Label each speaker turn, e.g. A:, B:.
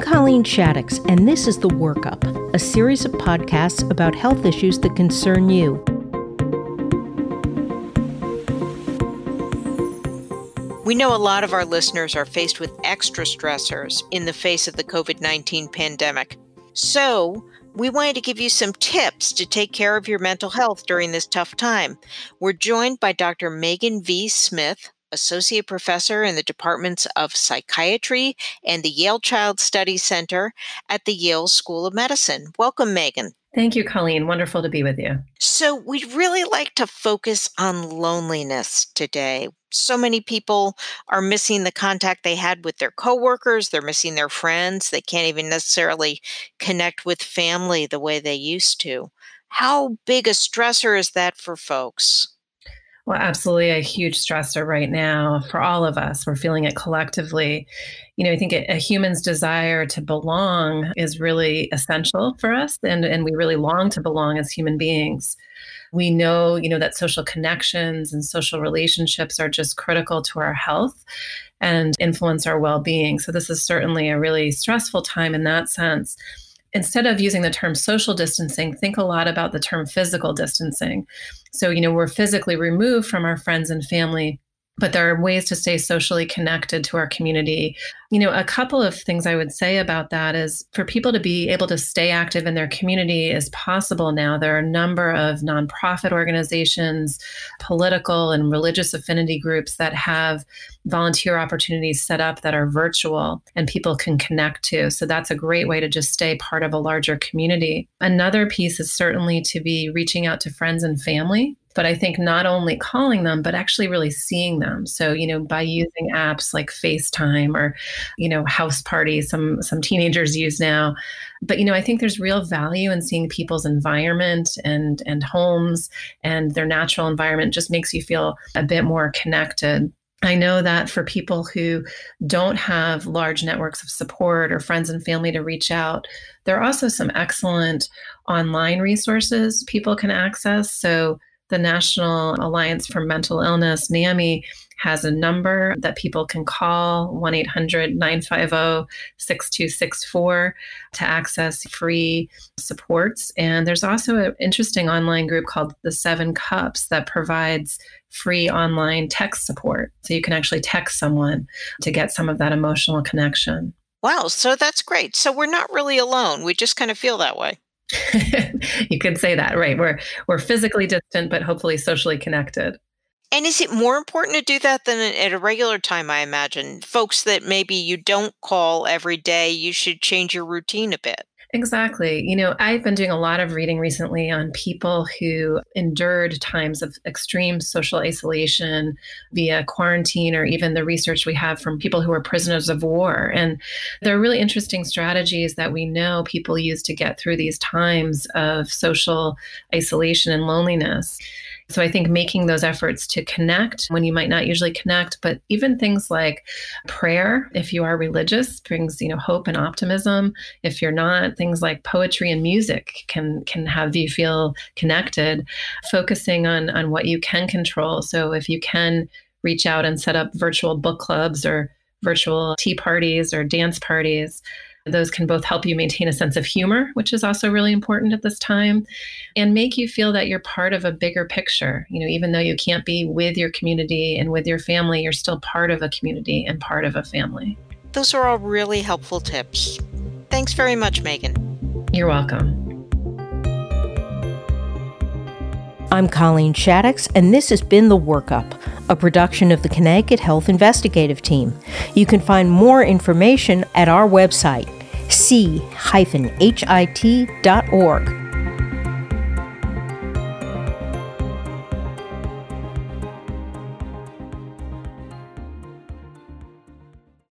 A: Colleen Shaddox, and this is The Workup, a series of podcasts about health issues that concern you.
B: We know a lot of our listeners are faced with extra stressors in the face of the COVID 19 pandemic. So, we wanted to give you some tips to take care of your mental health during this tough time. We're joined by Dr. Megan V. Smith, associate professor in the departments of psychiatry and the Yale Child Studies Center at the Yale School of Medicine. Welcome, Megan.
C: Thank you, Colleen. Wonderful to be with you.
B: So, we'd really like to focus on loneliness today. So many people are missing the contact they had with their coworkers, they're missing their friends, they can't even necessarily connect with family the way they used to. How big a stressor is that for folks?
C: Well, absolutely a huge stressor right now for all of us. We're feeling it collectively. You know, I think a, human's desire to belong is really essential for us, and, and we really long to belong as human beings. We know, you know, that social connections and social relationships are just critical to our health and influence our well-being. So this is certainly a really stressful time in that sense instead of using the term social distancing, think a lot about the term physical distancing. So, you know, we're physically removed from our friends and family but there are ways to stay socially connected to our community. You know, a couple of things I would say about that is for people to be able to stay active in their community is possible now. There are a number of nonprofit organizations, political and religious affinity groups that have volunteer opportunities set up that are virtual and people can connect to. So that's a great way to just stay part of a larger community. Another piece is certainly to be reaching out to friends and family but I think not only calling them, but actually really seeing them. So, you know, by using apps like FaceTime or, you know, house parties, some some teenagers use now. But you know, I think there's real value in seeing people's environment and and homes and their natural environment just makes you feel a bit more connected. I know that for people who don't have large networks of support or friends and family to reach out, there are also some excellent online resources people can access. So the National Alliance for Mental Illness, NAMI, has a number that people can call 1 800 950 6264 to access free supports. And there's also an interesting online group called The Seven Cups that provides free online text support. So you can actually text someone to get some of that emotional connection.
B: Wow, so that's great. So we're not really alone. We just kind of feel that way.
C: you could say that, right? We're we're physically distant, but hopefully socially connected.
B: And is it more important to do that than at a regular time? I imagine folks that maybe you don't call every day, you should change your routine a bit.
C: Exactly. You know, I've been doing a lot of reading recently on people who endured times of extreme social isolation via quarantine or even the research we have from people who are prisoners of war. And there are really interesting strategies that we know people use to get through these times of social isolation and loneliness. So I think making those efforts to connect when you might not usually connect, but even things like prayer, if you are religious, brings, you know, hope and optimism. If you're not, things like poetry and music can can have you feel connected, focusing on on what you can control. So if you can reach out and set up virtual book clubs or virtual tea parties or dance parties those can both help you maintain a sense of humor, which is also really important at this time, and make you feel that you're part of a bigger picture. You know, even though you can't be with your community and with your family, you're still part of a community and part of a family.
B: Those are all really helpful tips. Thanks very much, Megan.
C: You're welcome.
A: I'm Colleen Shaddox, and this has been The Workup, a production of the Connecticut Health Investigative Team. You can find more information at our website, c-hit.org.